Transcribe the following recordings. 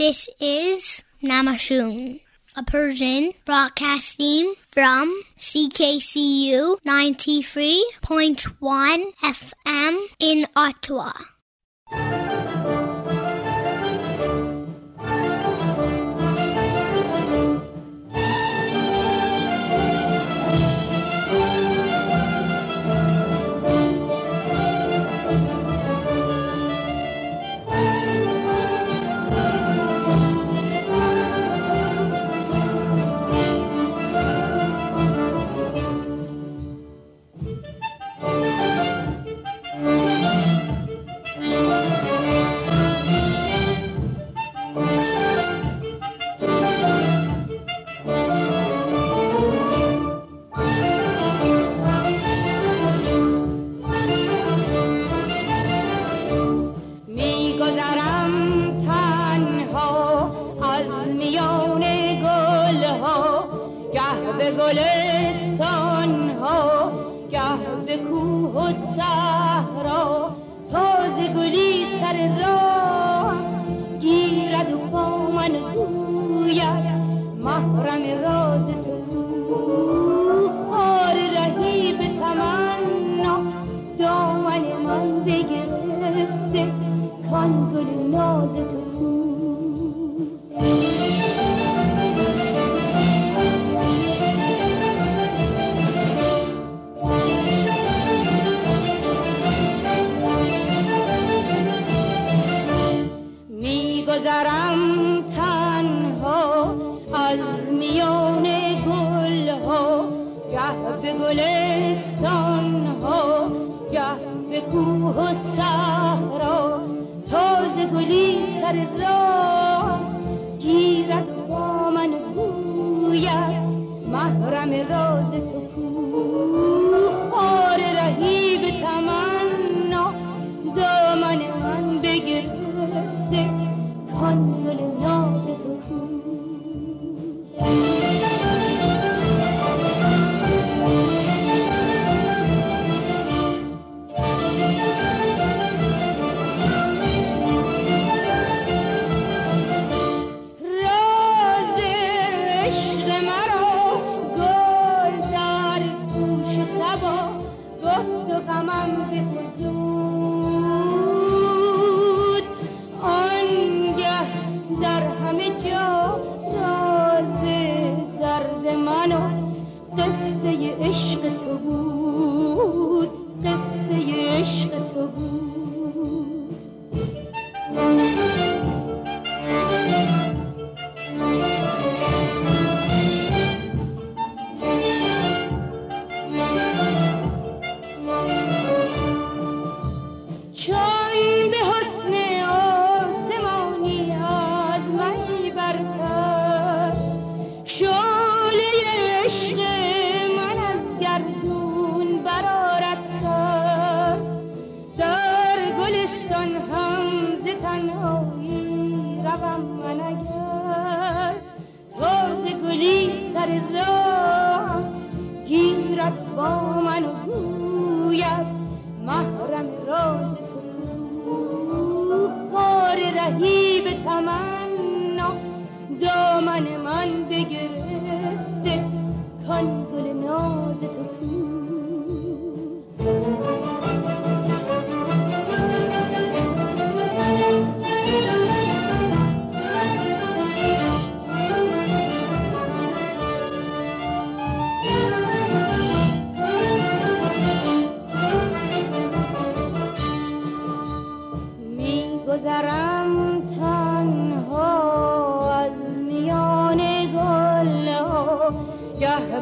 This is Namashoon, a Persian broadcasting from CKCU 93.1 FM in Ottawa. let it roll. تمنا دامن من بگیر.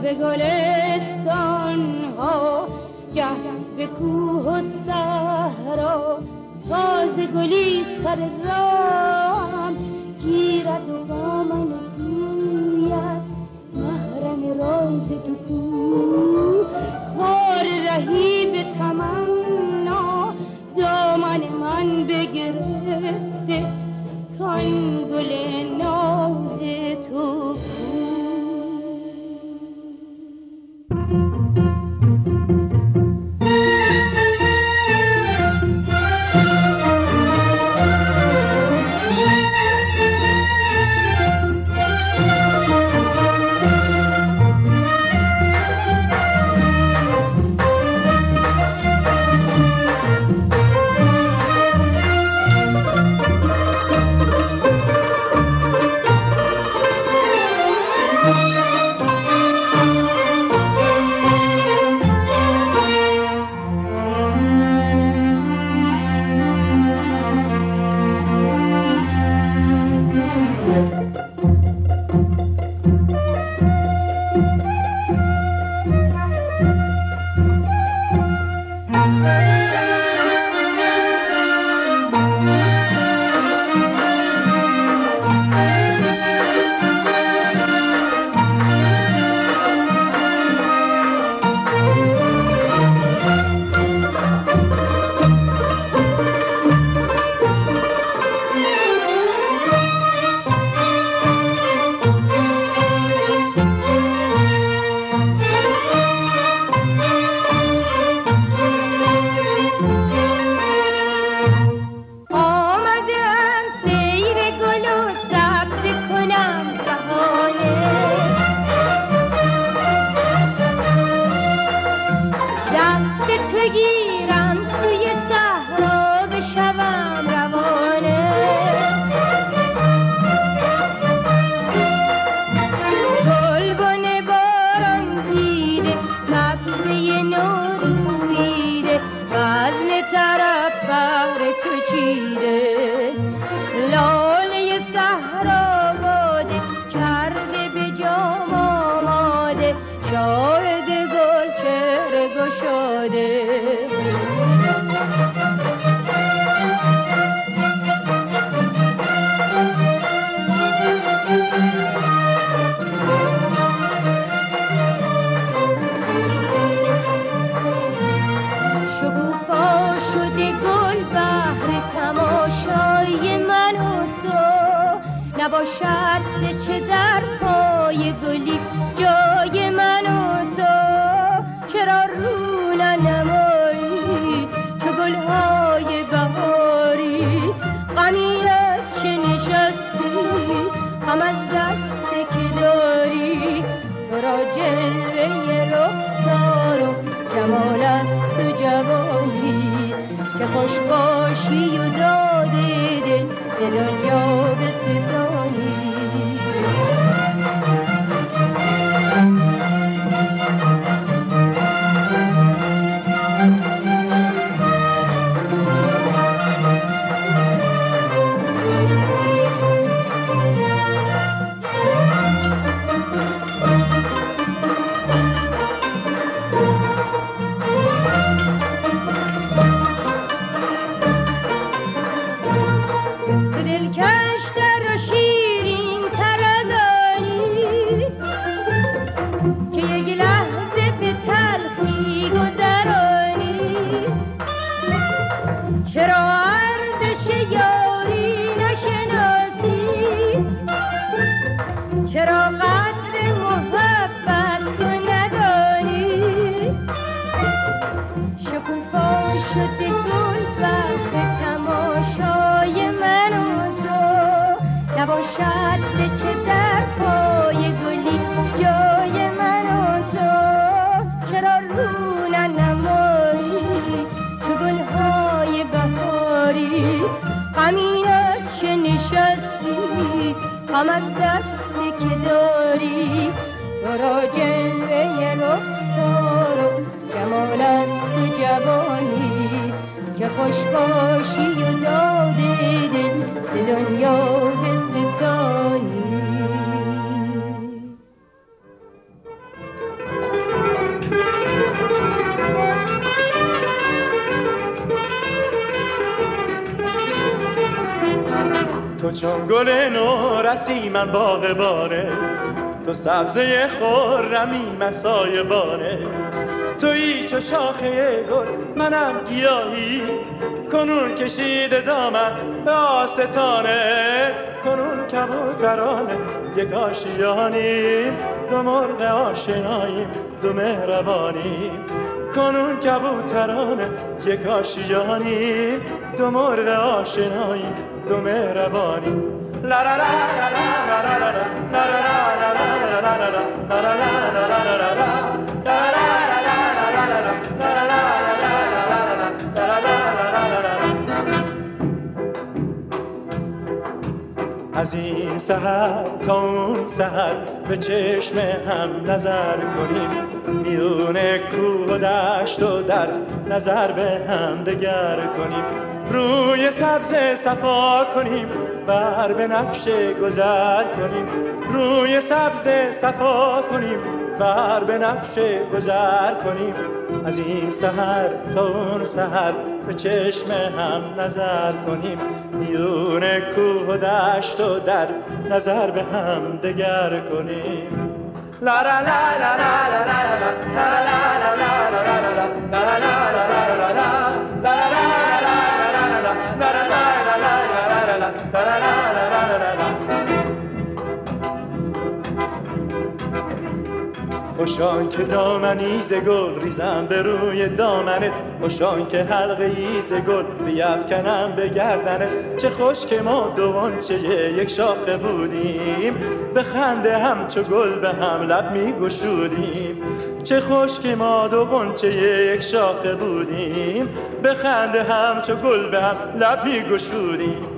به گلستان ها گه به کوه و صحرا تازه گلی سر راه. خوش باشی و داده دل ز دنیا من باغ باره. تو سبزه خورمی مسای باره. تویی چو شاخه گل منم گیاهی. کنون کشید دامن به آستانه. کنون کبوترانه یک آشیانیم. دو مرغ آشناییم دو مهربانیم. کنون کبوترانه یک آشیانیم. دو مرغ آشناییم دو مهربانی از این سهر تا اون سهر به چشم هم نظر کنیم. میون کوه و دشت و در نظر به هم دگر کنیم. روی سبز صفا کنیم. بر به نقش گذر کنیم روی سبز صفا کنیم بر به نقش گذر کنیم از این سهر تا اون سهر به چشم هم نظر کنیم میون کوه و دشت و در نظر به هم دگر کنیم لا لا لا لا لا لا لا لا لا خوشان که دامنی ز گل ریزم به روی دامنت. خوشان که حلقه ای ز گل بیفکنم به گردنت. چه خوش که ما چه یک شاخه بودیم. به خنده هم چو گل به هم لب می گشودیم. چه خوش که ما چه یک شاخه بودیم. به خنده هم چو گل به هم لب می گشودیم.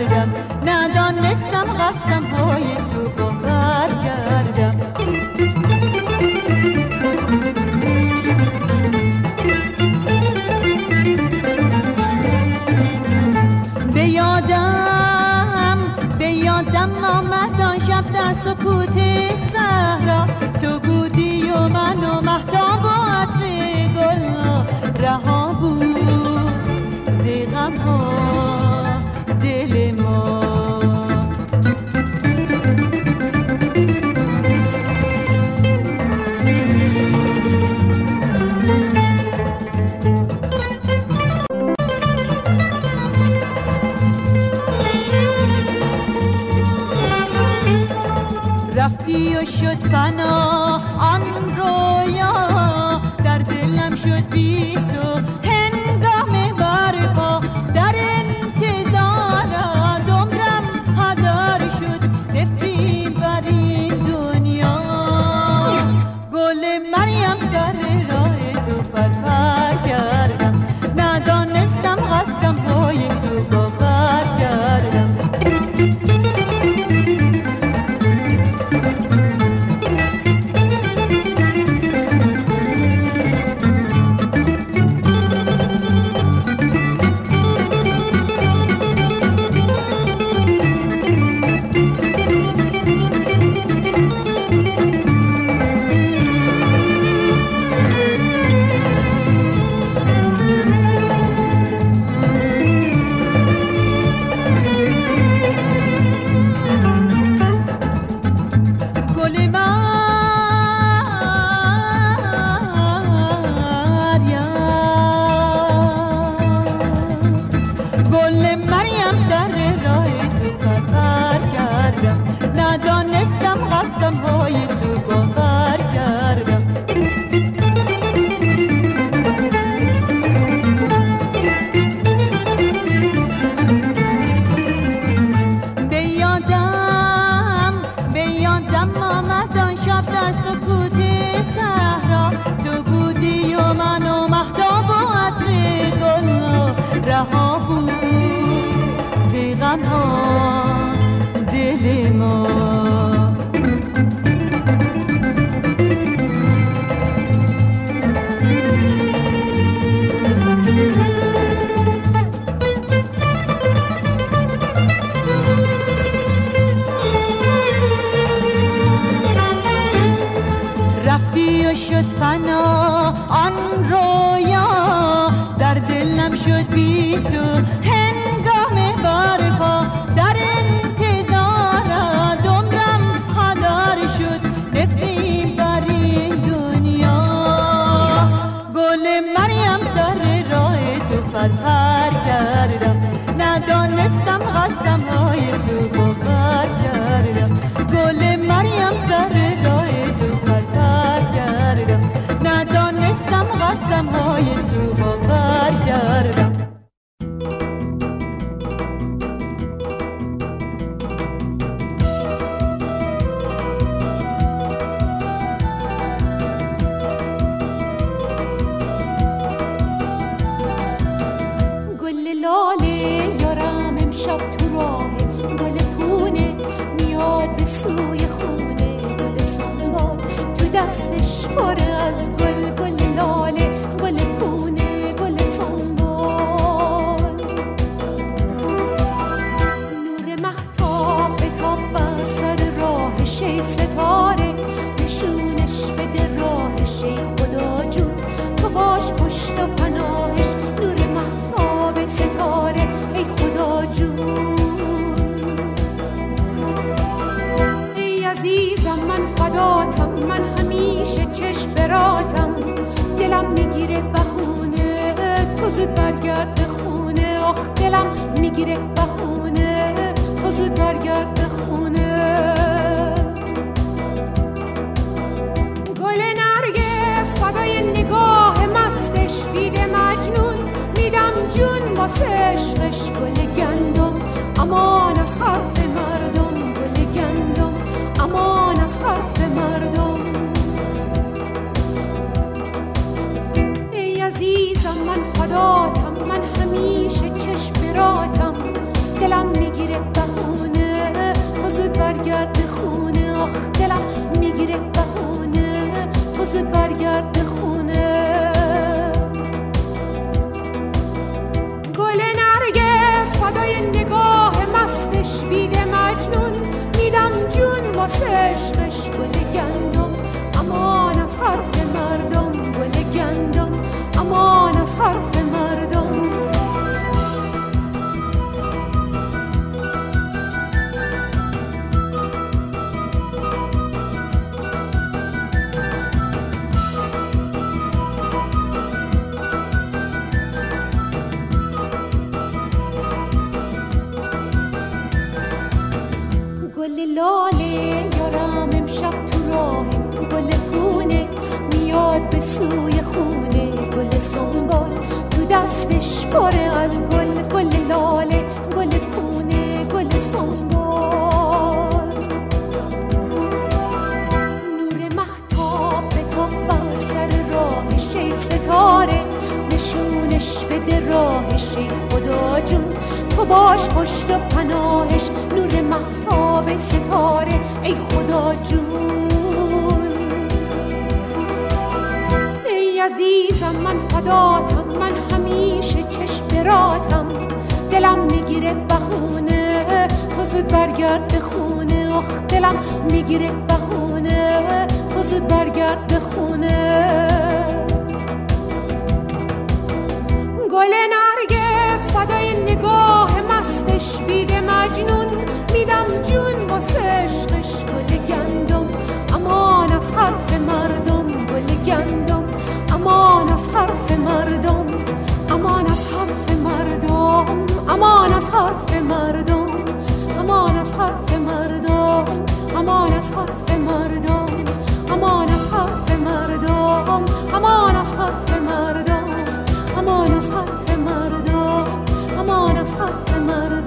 کردم. ندانستم قصدم های تو کار کردم. به یادم به یادم آمد آن شب در سکوت non-oh باش پشت پناهش نور محتاب ستاره ای خدا جون. ای عزیزم من فداتم من همیشه چشم براتم دلم می‌گیره بهونه تو زود برگرد به خونه. آخ دلم می‌گیره بهونه تو زود برگرد به خونه. گل فدای نگاه مستش بیده مجنون. میدم جون واسه عشقش گل گندم. امان از حرف مردم گل گندم. امان از حرف مردم. امان از حرف مردم. امان از حرف مردم. امان از حرف مردم. امان از حرف مردم. امان از حرف مردم. امان از حرف مردم. امان از حرف أمانة صحة مرة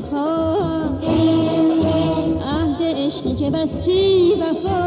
خواب عهد عشقی که بستی وفا.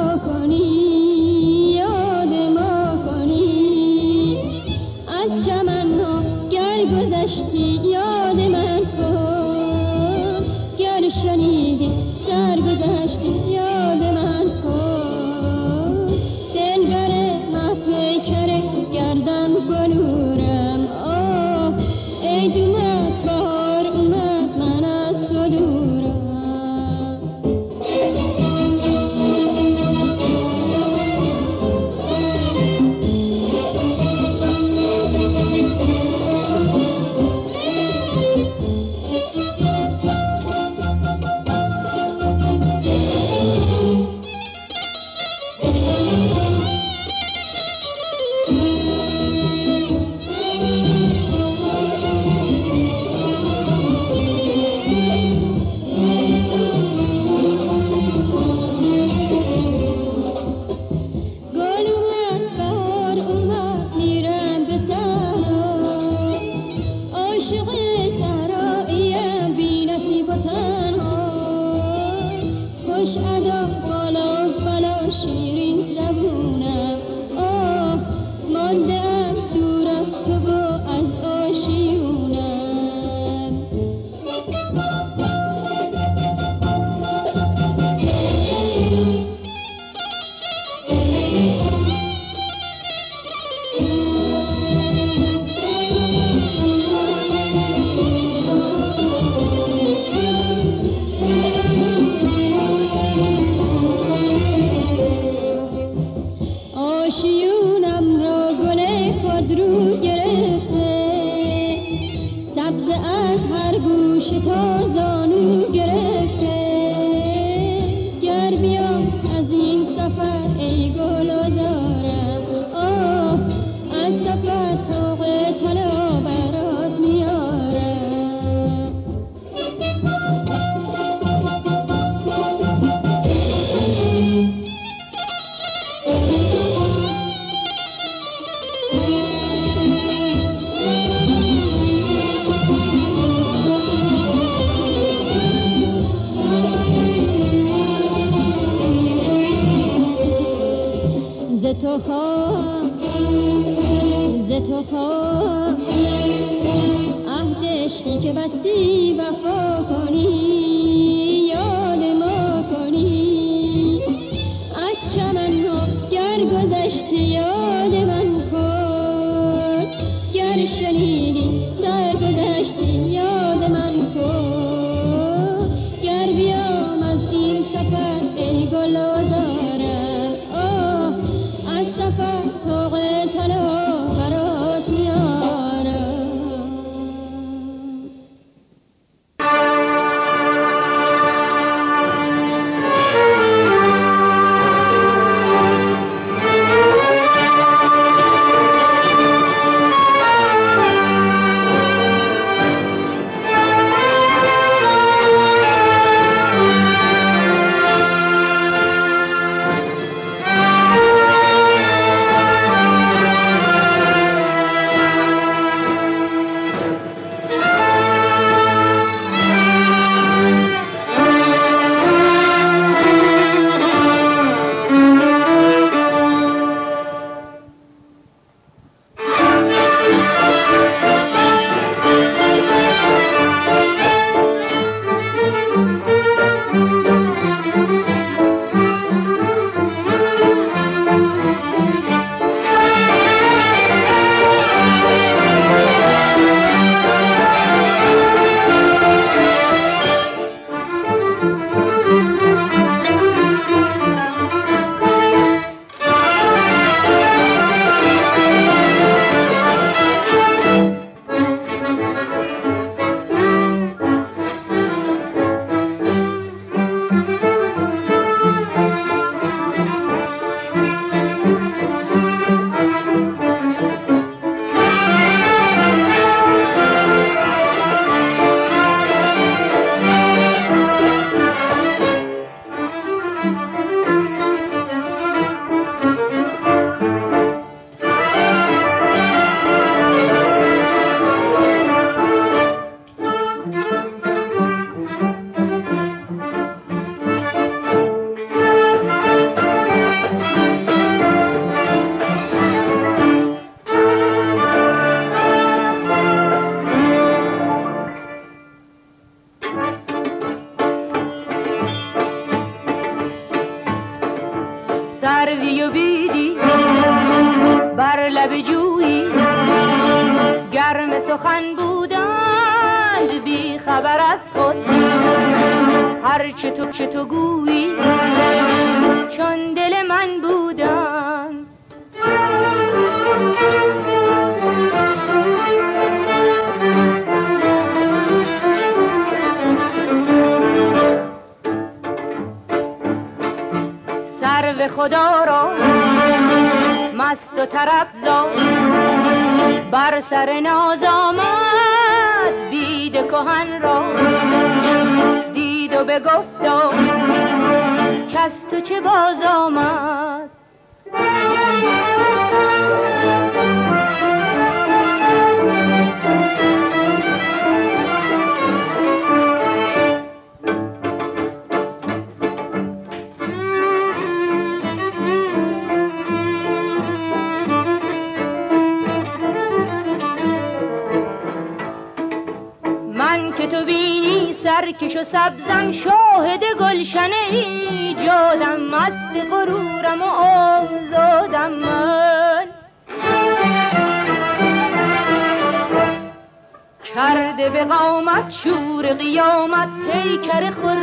قیامت پیکر خود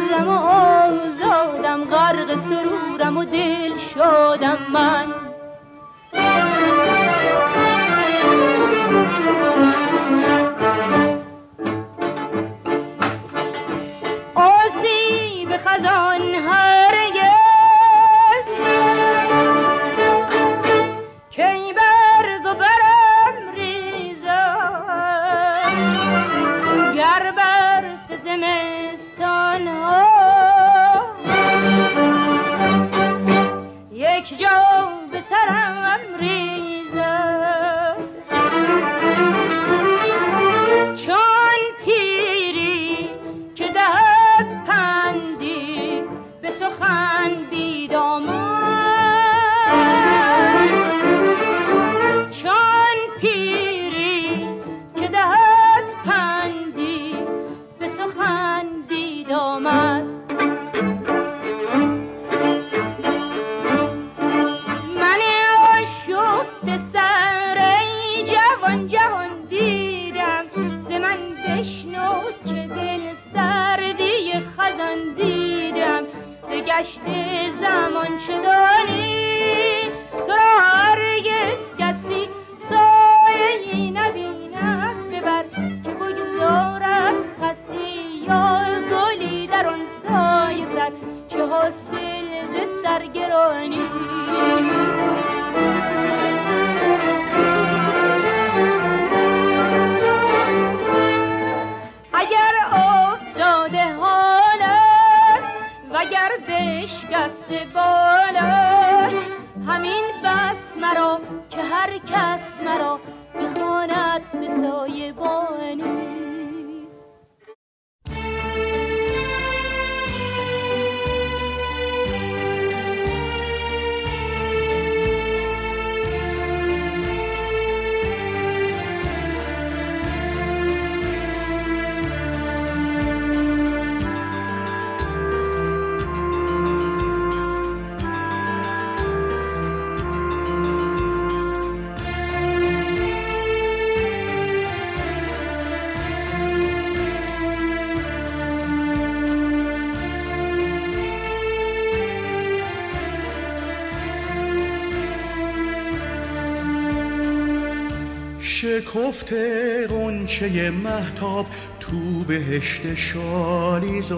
گوشه محتاب تو بهشت شالیزاران.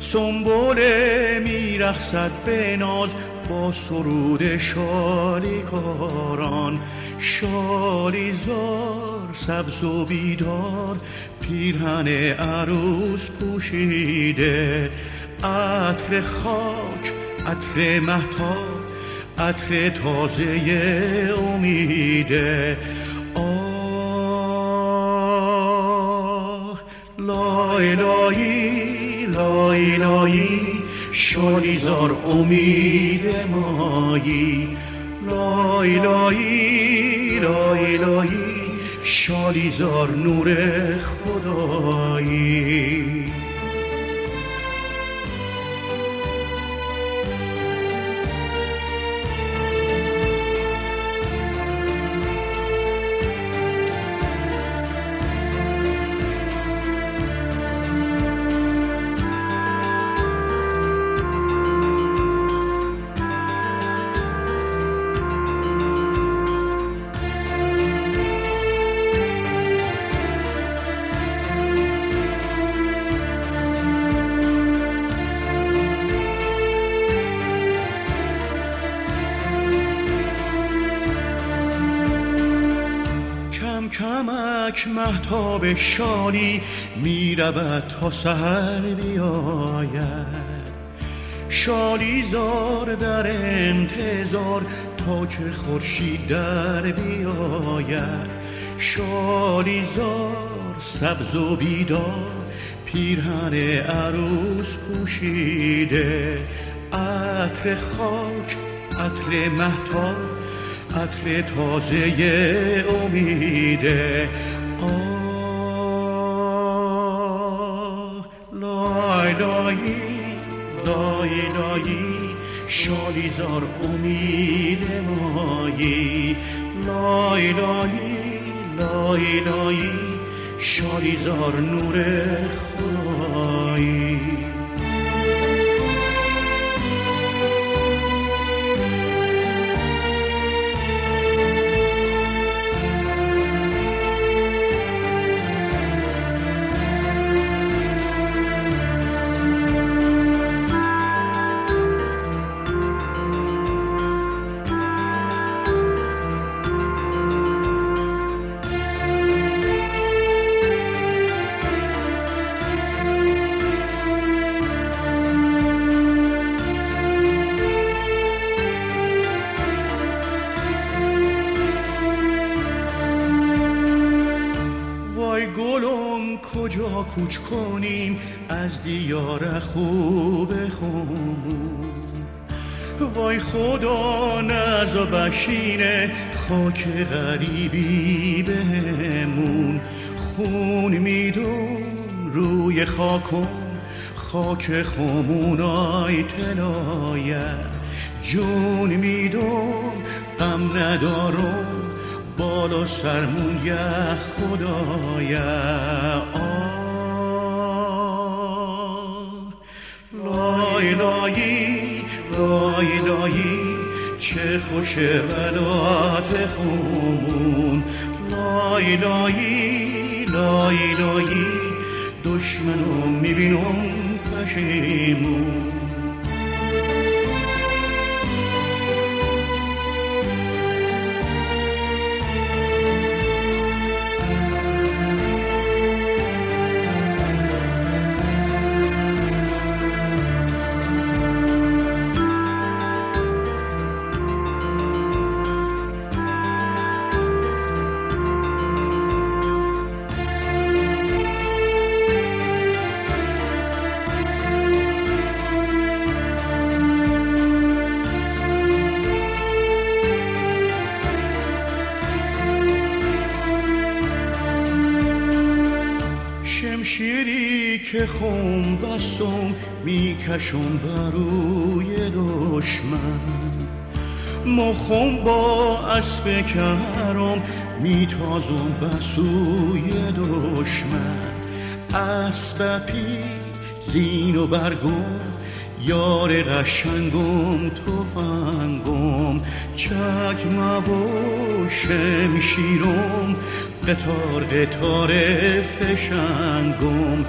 سنبول میرخصد به ناز با سرود شالیکاران. شالیزار سبز و بیدار پیرهن عروس پوشیده. عطر خاک عطر محتاب عطر تازه امیده. محتاب شالی می‌رود تا سهر بیاید. شالی زار در انتظار تا که خورشید در بیاید. شالی زار سبز و بیدار پیرهن عروس پوشیده. عطر خاک عطر محتاب عطر تازه امیده. لای لایی شالیزار امید مایی. لای لایی لای لایی شالیزار نور خدایی. خاک غریبی بهمون. خون میدون روی خاکم خاک خمونای تلایه جون میدون غم ندارم بالا سرمون. یه خدایا خوش ولات خون لای لایی لای لایی دشمنو می‌بینم پشیمون. می‌کشم بروی دشمن. مخم با اسب کرم میتازم بسوی دشمن. اسب پی زین و برگم یار قشنگم توفنگم چکمه و شمشیرم قطار قطار فشنگم.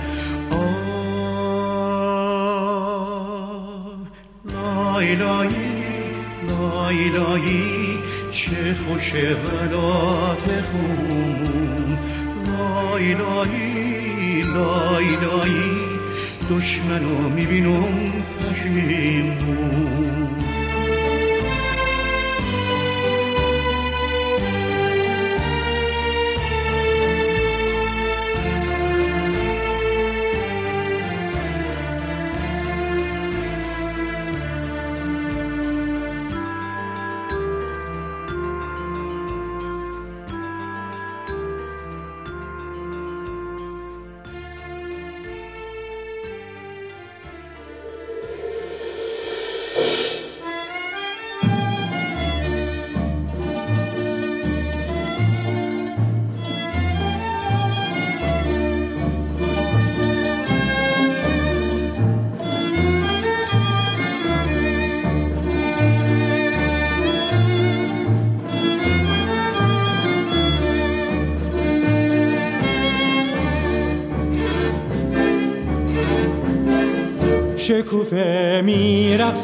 ولات خون. لای لایی لای لایی دشمنو می‌بینم پشیمون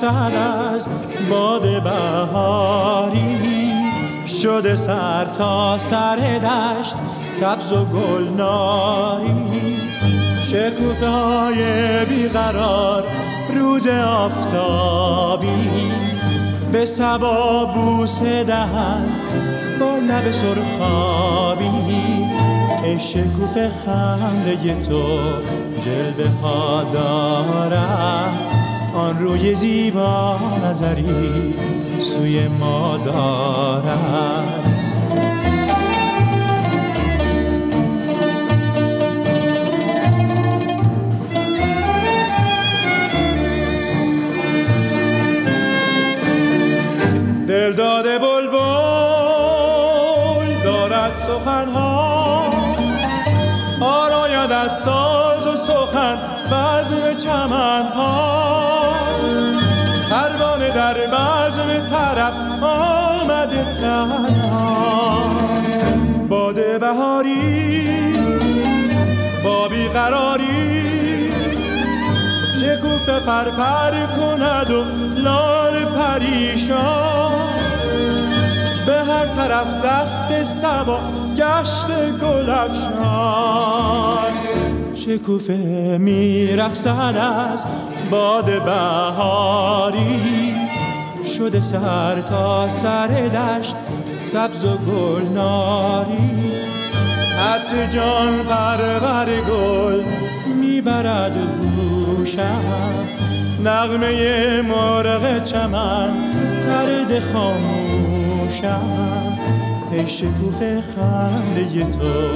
میرقصد از باد بهاری شده سر تا سر دشت سبز و گلناری شکوفه های بیقرار روز آفتابی به سبا بوسه دهن با لب سرخابی. ای شکوف خنده تو جلوه ها دارد آن روی زیبا نظری سوی ما دارد. دل داده بلبل دارد سخنها. آراید از ساز و سخن بزم چمنها. تنها باد بهاری با بیقراری شکوفه پرپر کند و لال پریشان. به هر طرف دست سبا گشت گل افشان. شکوفه میرقصد از باد بهاری. شده سر تا سر دشت سبز و گلناری عطر جان پرور گل می‌برد گوشم. نغمه مرغ چمن پرده خاموشم. ای شکوف خنده تو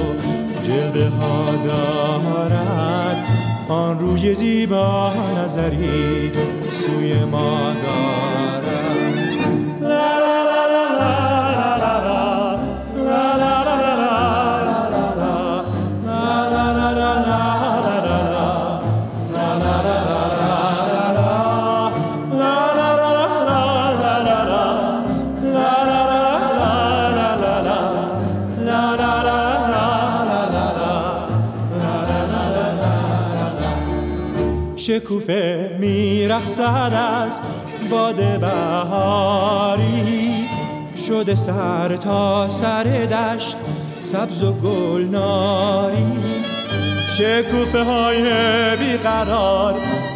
جلوه ها دارد. آن روی زیبا نظری سوی ما دارد. شکوفه میرخصد از باد بهاری. شده سر تا سر دشت سبز و گلناری. شکوفه های بیقرار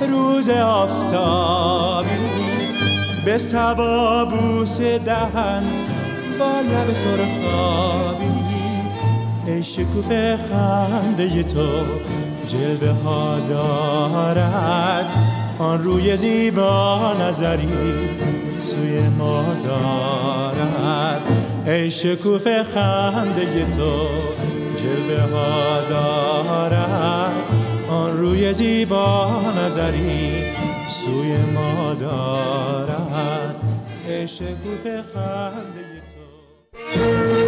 روز آفتابی. به سبا بوس دهن با لب سرخابی. ای شکوفه خنده تو جلوه ها دارد. آن روی زیبا نظری سوی ما دارد. ای شکوف خنده تو جلوه ها دارد. آن روی زیبا نظری سوی ما دارد. ای شکوف خنده تو.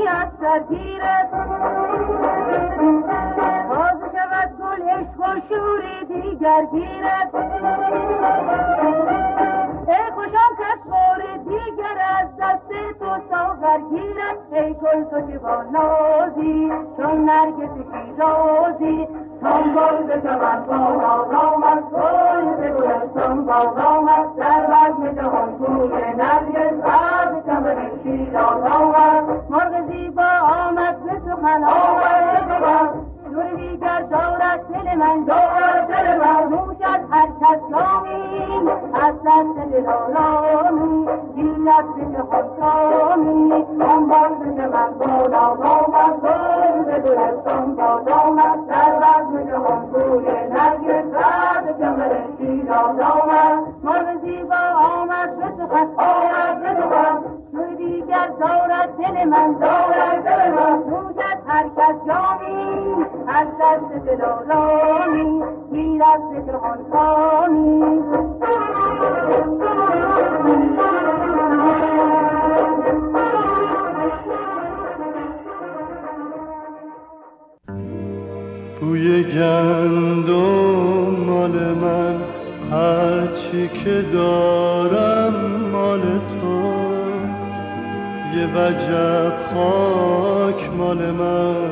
جانی از سرگیرت باز شود گل عشق و شوری دیگر گیرت ای خوشم کس بار دیگر از دست تو ساغر گیرم ای گل تو که با نازی چون نرگس شیرازی سنبال به زمن بالا آمد گل به گلستان باز آمد در بزم جهان گوی نرگس از کمر شیراز آمد مرغ زیبا آمد به سخن آمد به نور دارد دل من دارد دل من. نوشد هر کس نامی از دست دل آرامی گیرد به خودکامی. آن باز من بالا آمد گل به گلستان باد آمد در بزم جهان گوی نرگس رد کمر شیراز آمد. آمد به به دیگر دارد دل من دارد دل هر کس جامی از دست دلارامی گیرد ذکر خانکامی بوی گندم مال من هرچی که دارم یه وجب خاک مال من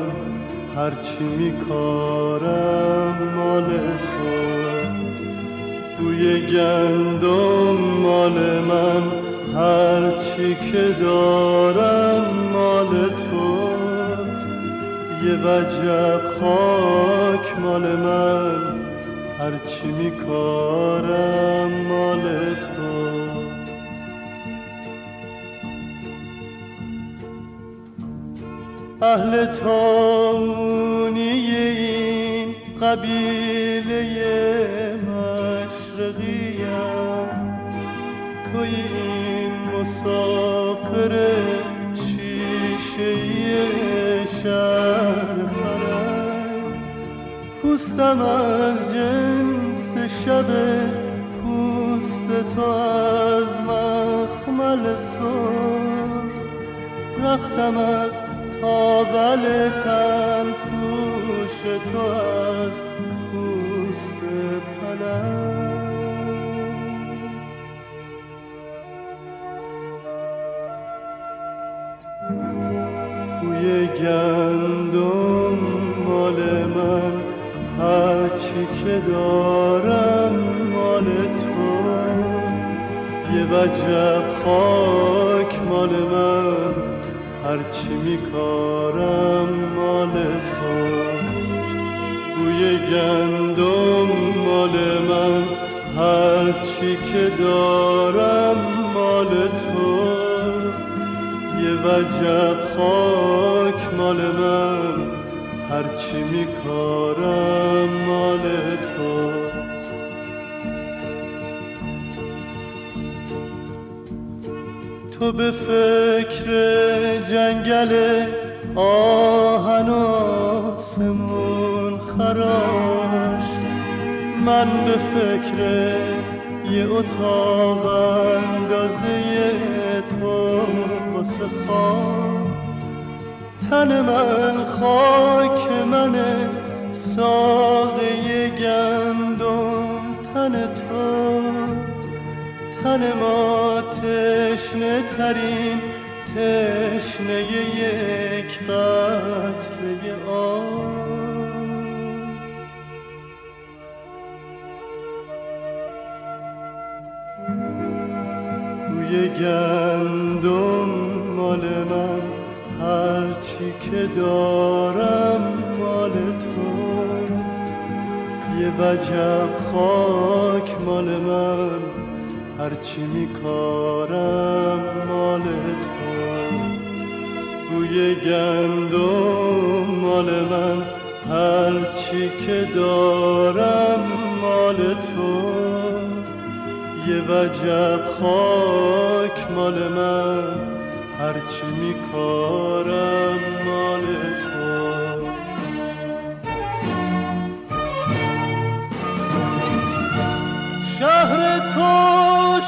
هرچی میکارم مال تو. بوی گندم مال من هرچی که دارم مال تو. یه وجب خاک مال من هرچی میکارم مال تو. اهل تونی این قبیله مشرقیم توی این مسافر شیشه شهر پوستم از جنس شب پوست تو از مخمل سر رختم از تابل تن پوش تو از پوست پلنگ. بوی گندم مال من هرچی که دارم مال تو. یه وجب خاک مال من. هرچی میکارم مال تو. بوی گندم مال من هرچی که دارم مال تو. یه وجب خاک مال من هرچی میکارم مال تو. تو به فکر جنگل آهن آسمون خراش. من به فکر یه اتاق اندازه تو واسه تن من خاک منه ساقه گندم تن تو تن ما تشنه ترین تشنه یک قطره آب. بوی گندم مال من هرچی که دارم مال تو. یه وجب خاک مال من. هرچی میکارم مال تو. بوی گندم مال من. هرچی که دارم مال تو. یه وجب خاک مال من. هرچی میکارم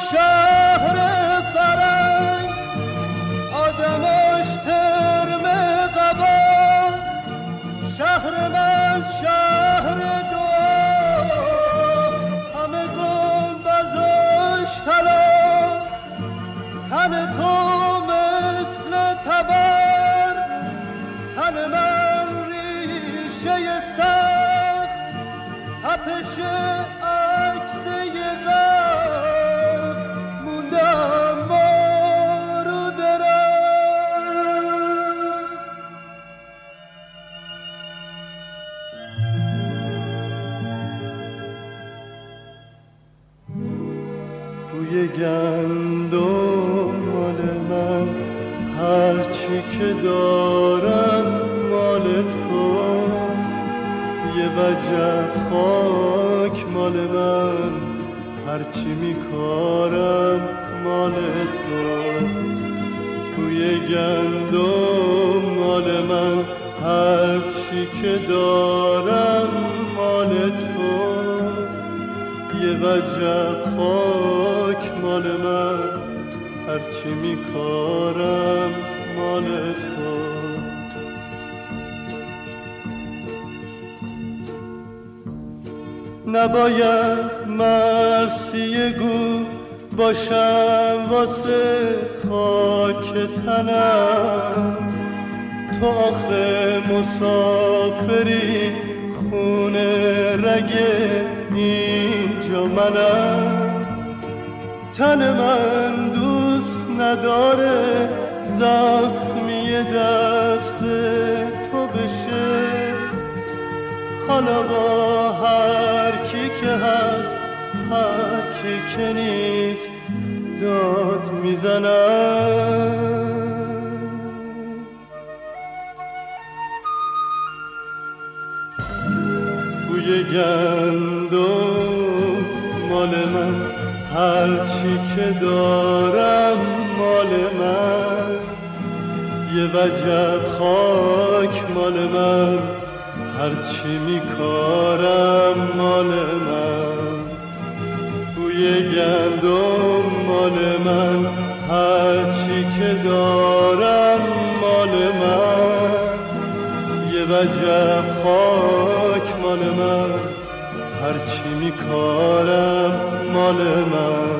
show. دارم مال تو. یه وجب خاک مال من. هرچی میکارم مال تو. بوی گندم مال من. هرچی که دارم مال تو. یه وجب خاک مال من. هرچی میکارم مال تو نباید مرسی گو باشم واسه خاک تنم. تو آخه مسافری خونه رگ اینجا منم. تن من دوست نداره زخمی دست تو بشه. حالا با هر کی که هست هر کی که نیست داد می‌زنم. بوی گندم مال من هرچی که دارم مال من. یه وجب خاک مال من هرچی میکارم مال من. بوی گندم مال من هرچی که دارم مال من. یه وجب خاک مال من هرچی میکارم مال من.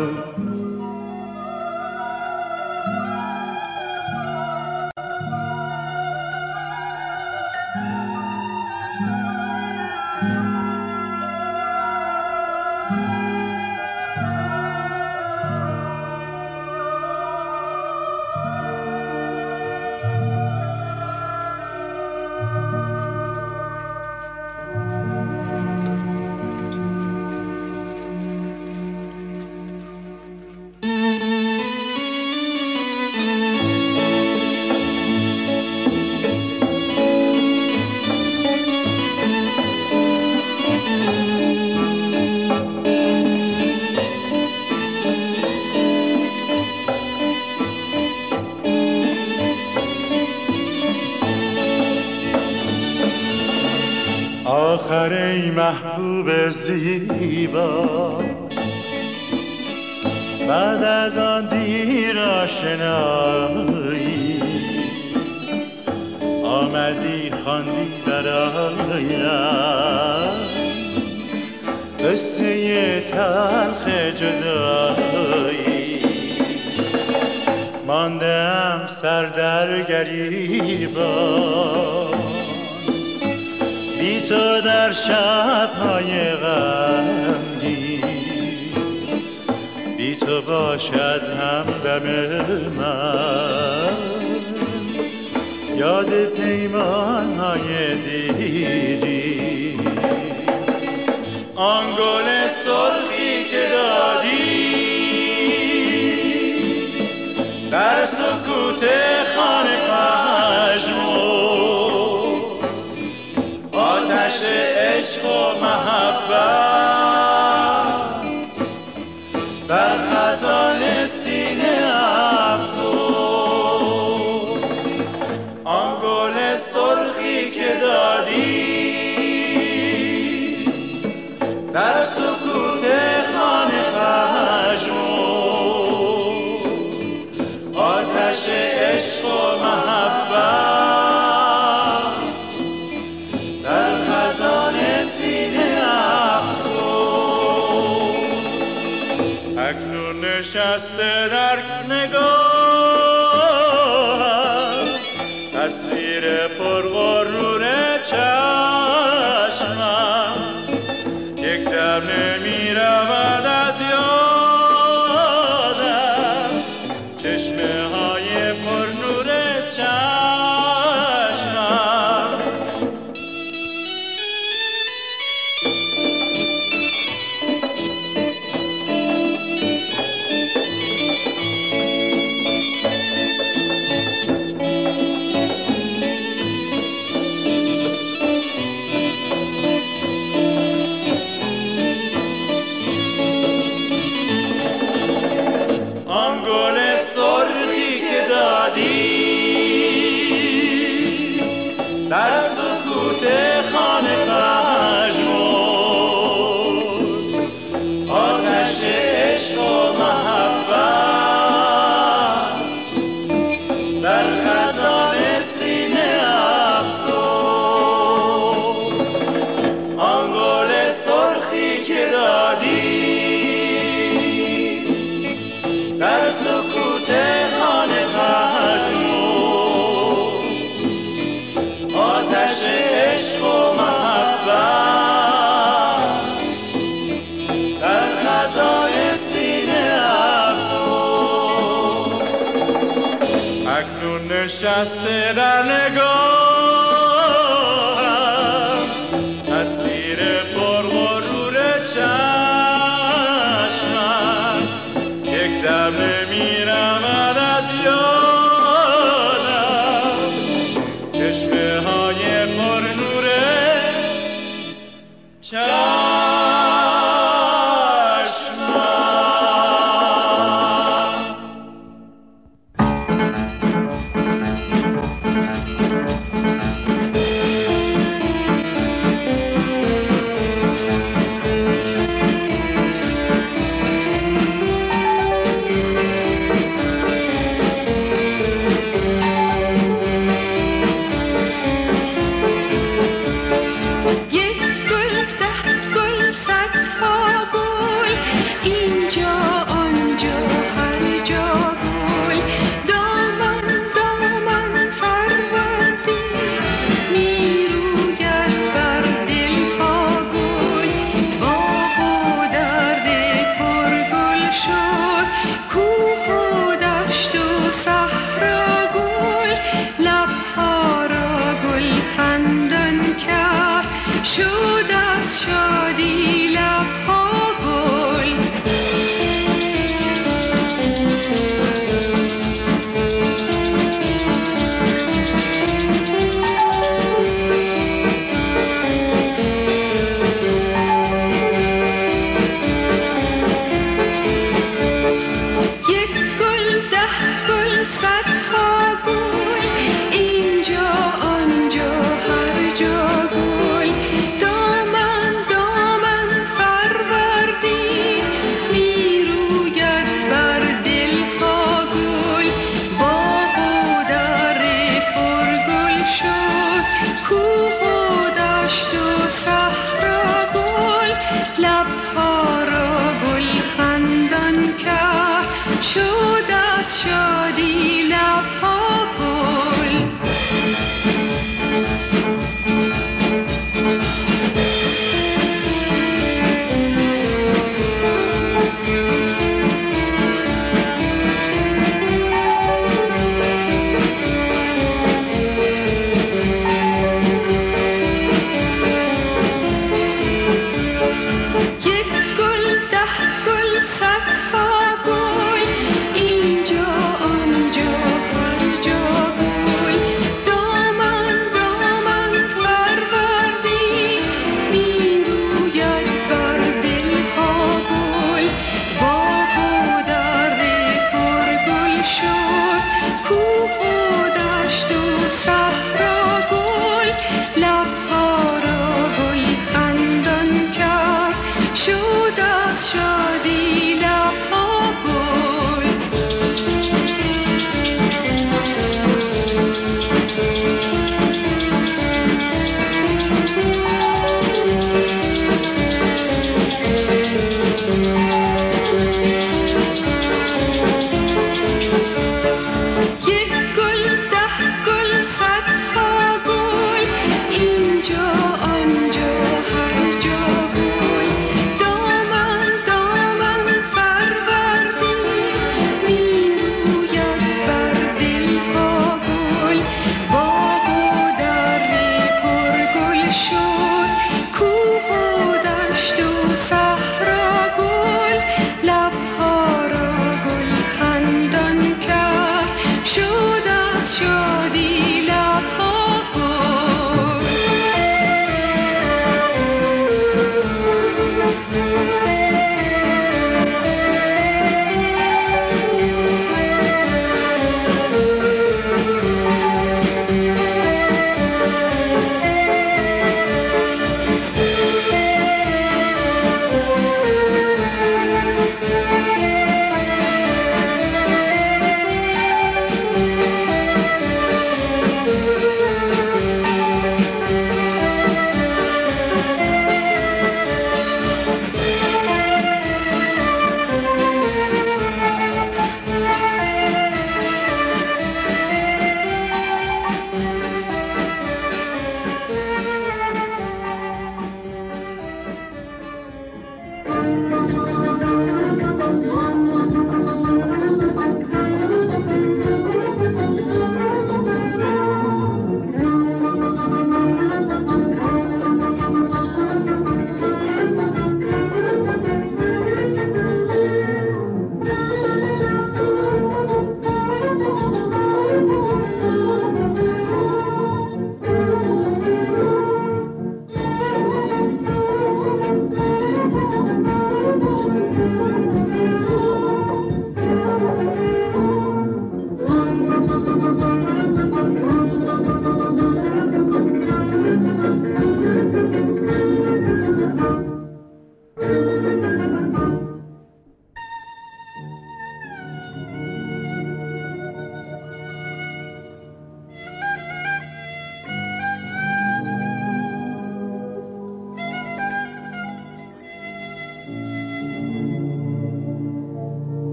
نشسته در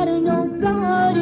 در نو بهار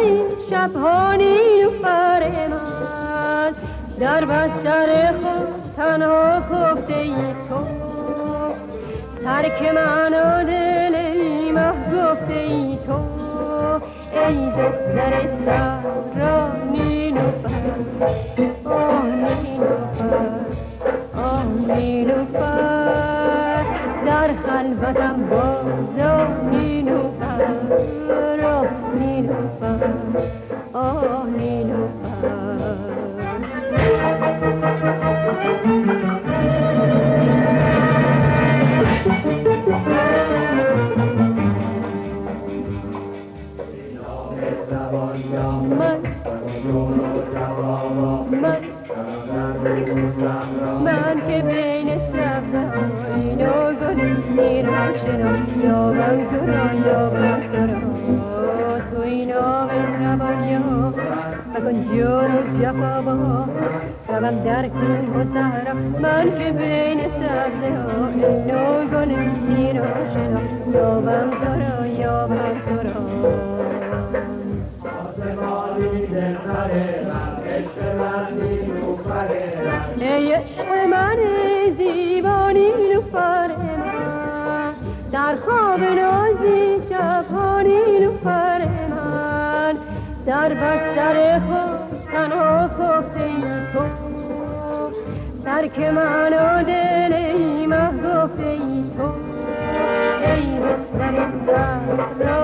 نازی شبهانی نوفر من در بستر خود تنها خفته ای تو. ترک من و دل ای گفته ای تو. ای دختر سرانی نوفر. آه نیلوفر آه نیلوفر در خلوتم باز نیلوفر آه نیلوفر روم در کن و سهرم من که بین سبزهای نو گل میرم شنم یابم تو را یابم تو را ای عشق من تنها خفته ای تو ترک من و دل ای گفته ای تو ای دختر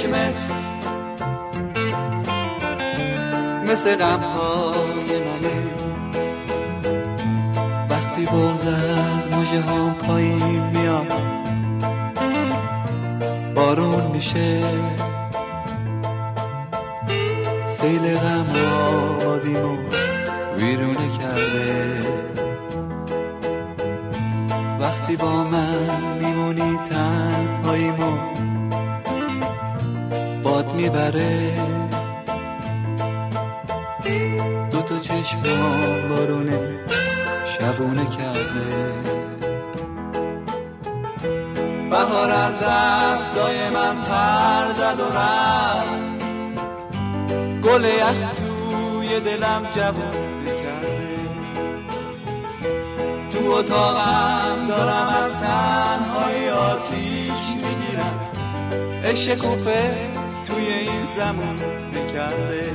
چشمت مثل غمهای رفت گل یخ توی دلم جوون کرده تو اتاقم دارم از تنهای آتیش می‌گیرم عشق کوفه توی این زمان نکرده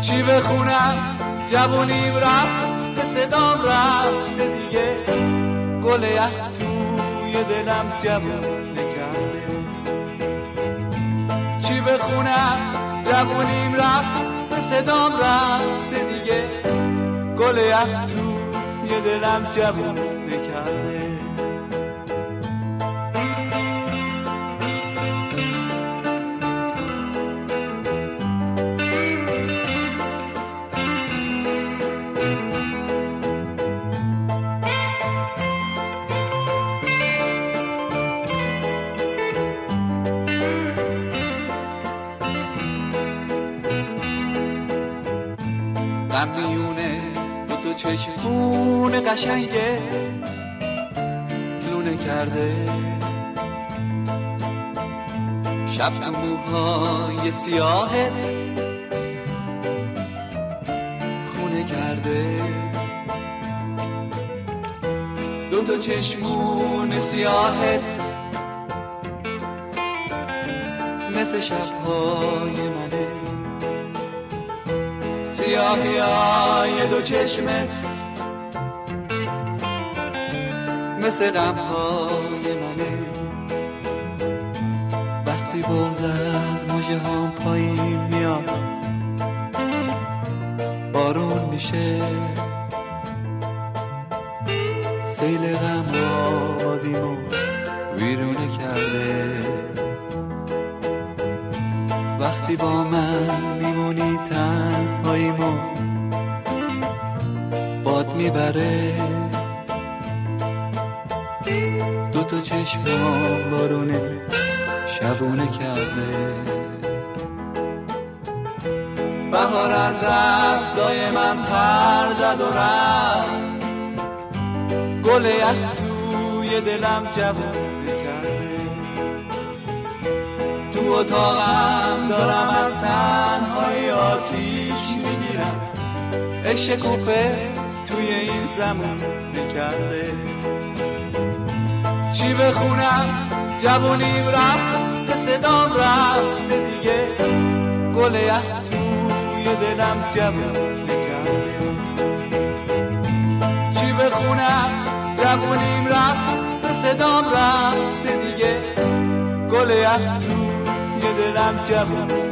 چی بخونم جوونیم رفت صدام رفته دیگه گل یخ توی دلم جوون چی بخونم جوونیم رفت صدام رفته دیگه. گل یخ توی دلم جوون چشمون قشنگه لونه کرده. شب تو موهای سیاه خونه کرده. دو تا چشمون سیاه مثل شبهای سیاهی دو چشمت مثل غمهای منه. وقتی بغز از مجه هم پایین میاد بارون میشه. کرده. بهار از دستای من پر زد و رفت. گل یخ توی دلم جوونه کرده تو اتاقم دارم از تنهای آتیش می‌گیرم. عشق کوفه توی این زمان نکرده چی بخونم؟ جوونیم رفت. صدام رفته دیگه. گل یخ توی دلم جوون نکرده چی بخونم جوونیم رفت به صدام رفته دیگه. گل یخ توی دلم جوون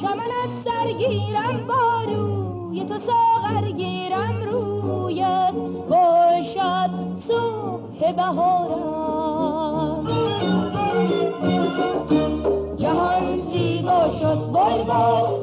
چمن از سر گیرم باروی تو ساغر گیرم روی باشد صبح بهارم. جهان زیبا شد بلبل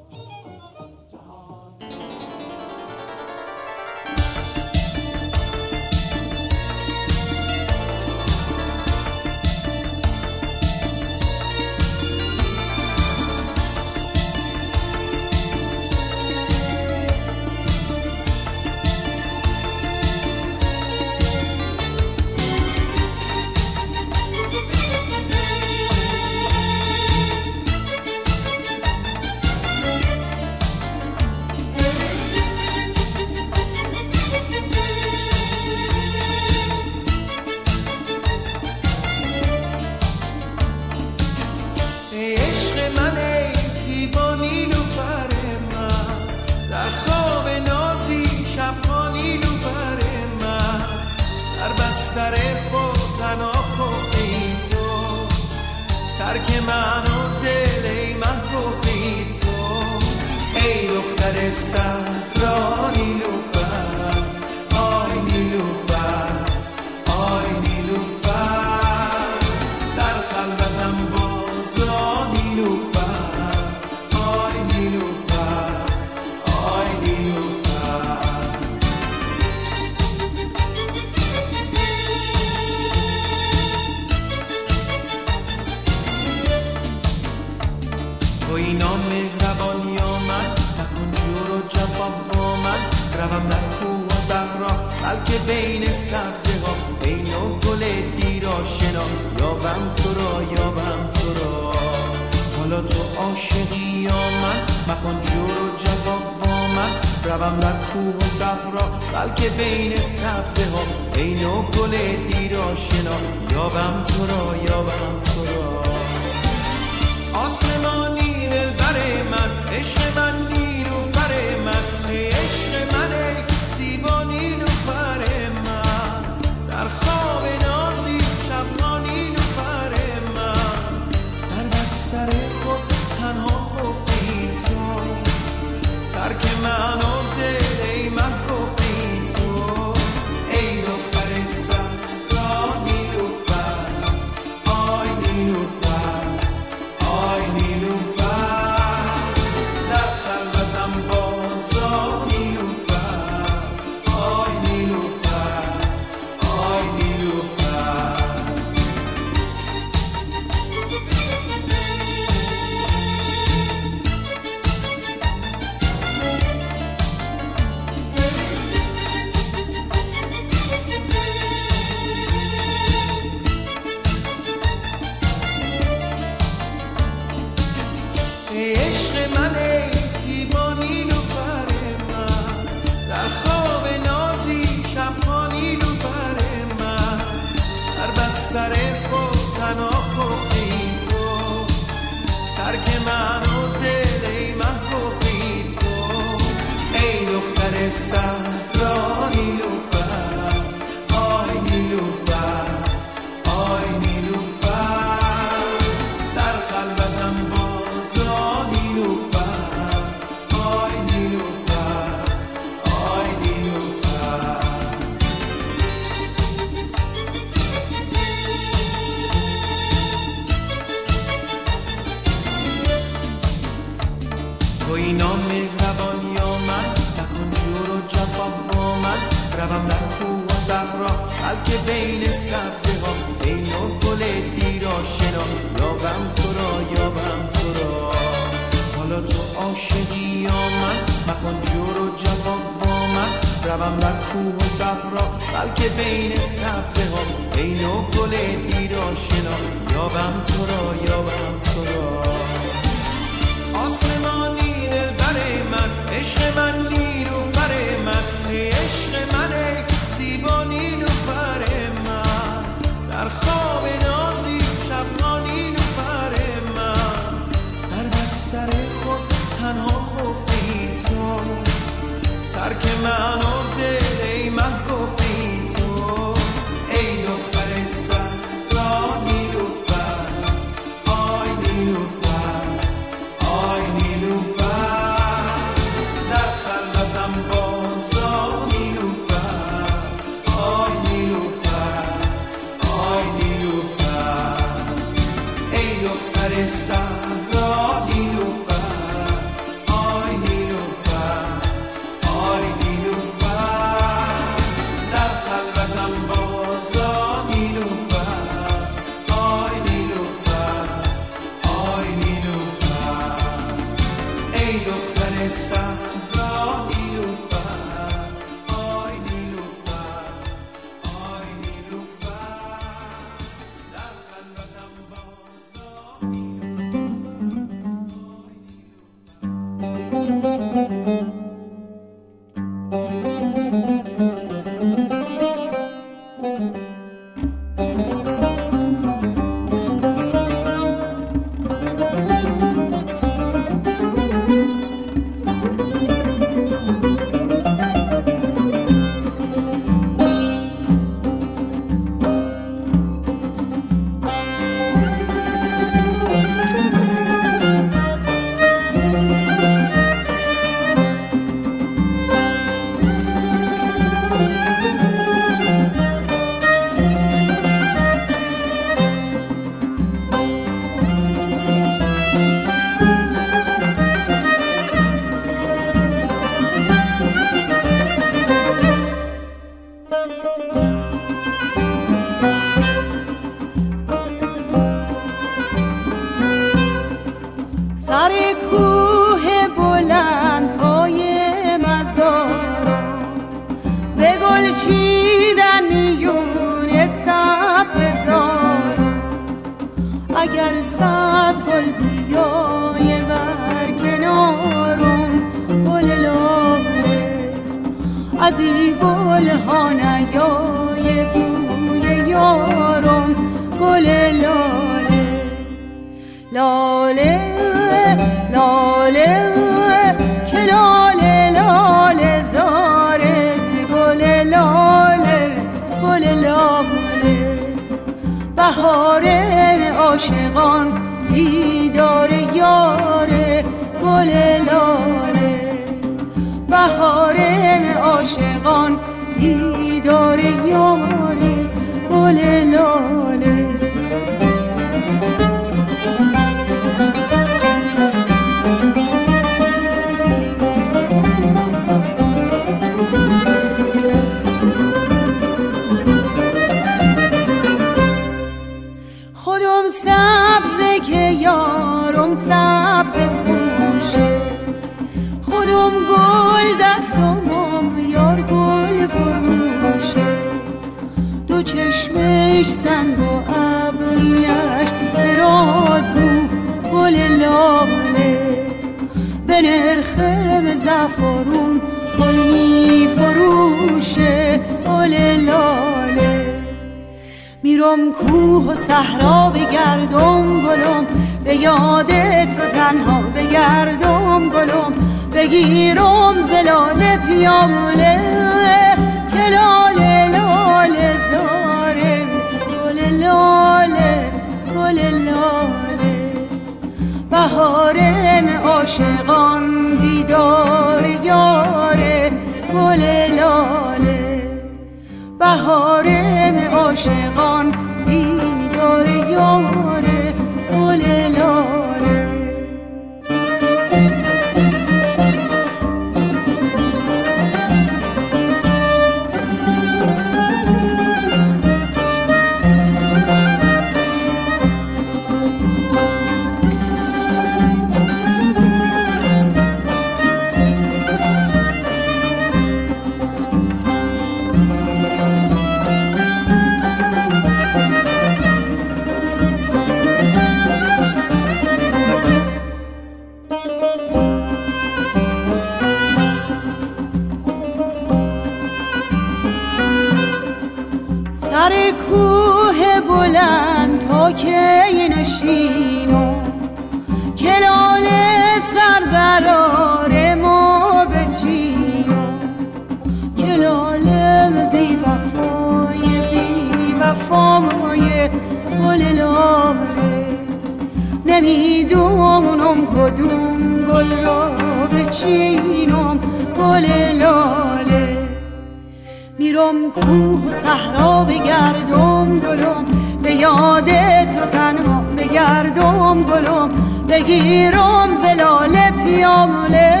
بگیرم زلال پیاله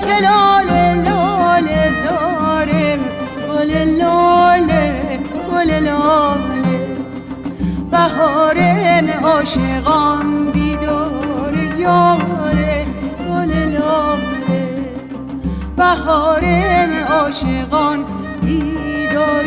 که لال لاله زاره گل لاله گل لاله. بهارم عاشقان دیدار یاره گل لاله. بهارم عاشقان دیدار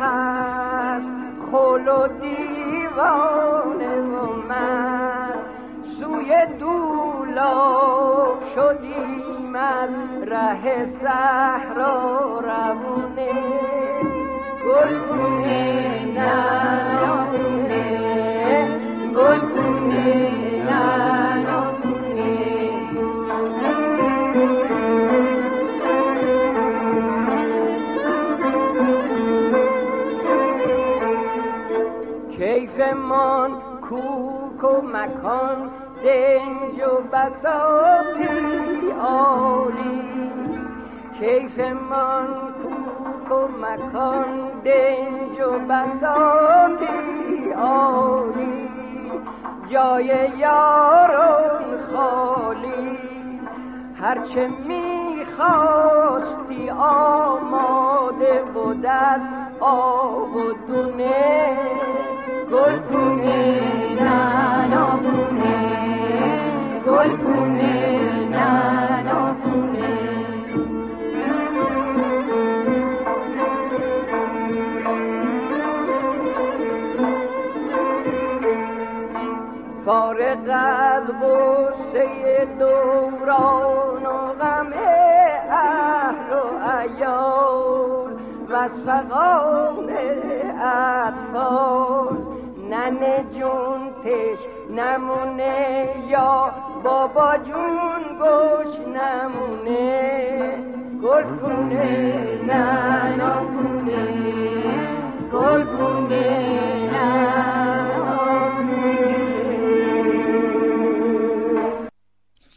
هست. خل و دیوانه و مست. سوی دولاب شدیم از ره صحرا روونه. گل پونه مکان دنج و بساطی عالی. کیف من کوک و مکان دنج و بساطی عالی. جای یارون خالی. هرچه می‌خواستی آماده بود از آب و دونه گل فارغ از غصه دوران و غم اهل و عیال و از فقان اطفال ننه جون تش نمونه یا بابا جون گوش نمونه گل پونه نانا پونه گل پونه نانا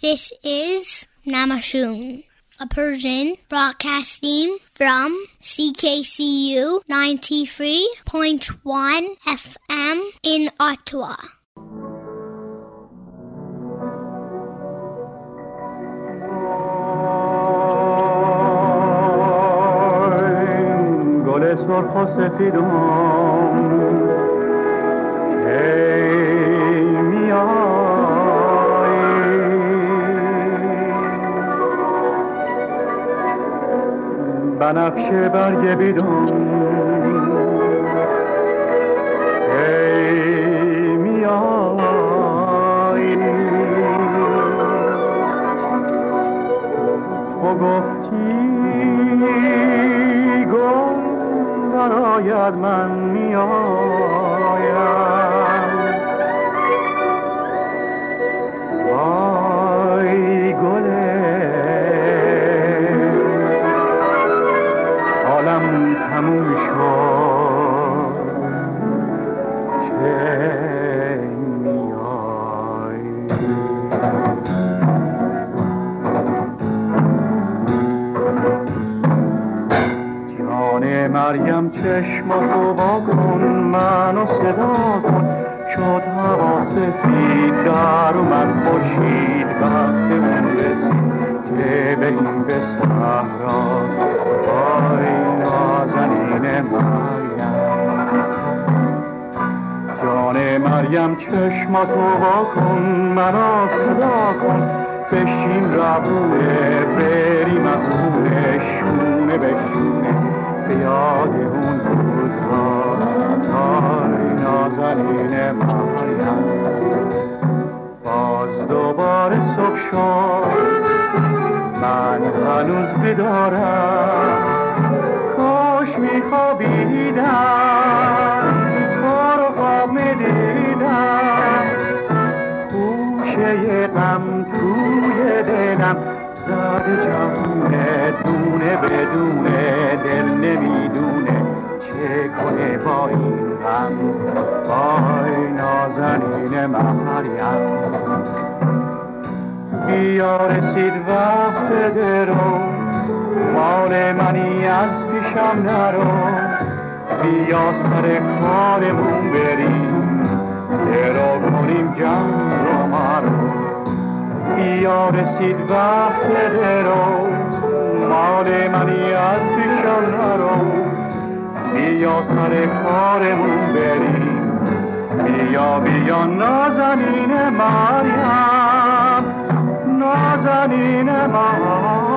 This is Namashun, a Persian broadcasting from CKCU 93.1 FM in Ottawa. سرخ و سفیدم کی میایی بنفش برگ بیدم مریم چشماتو وا کن منو صدا کن. بشین روونه بریم از خونه شونه به شونه. به یاد اون روزها وای نازنین مریم. باز دوباره صبح شد من هنوز بدارم کاش میخوابیدم. غم توی دلم. زد جمونه دونه بدونه دل نمی‌دونه چه کنه با این غم. وای نازنین مریم. بیا رسید وقت درو. مال منی از پیشم نرو. بیا سر کارمون بریم. درو کنیم جمع بیا رسید وقت درو مال منی از پیشم نرو بیا سر کارمون بریم بیا بیا نازنین مریم نازنین مریم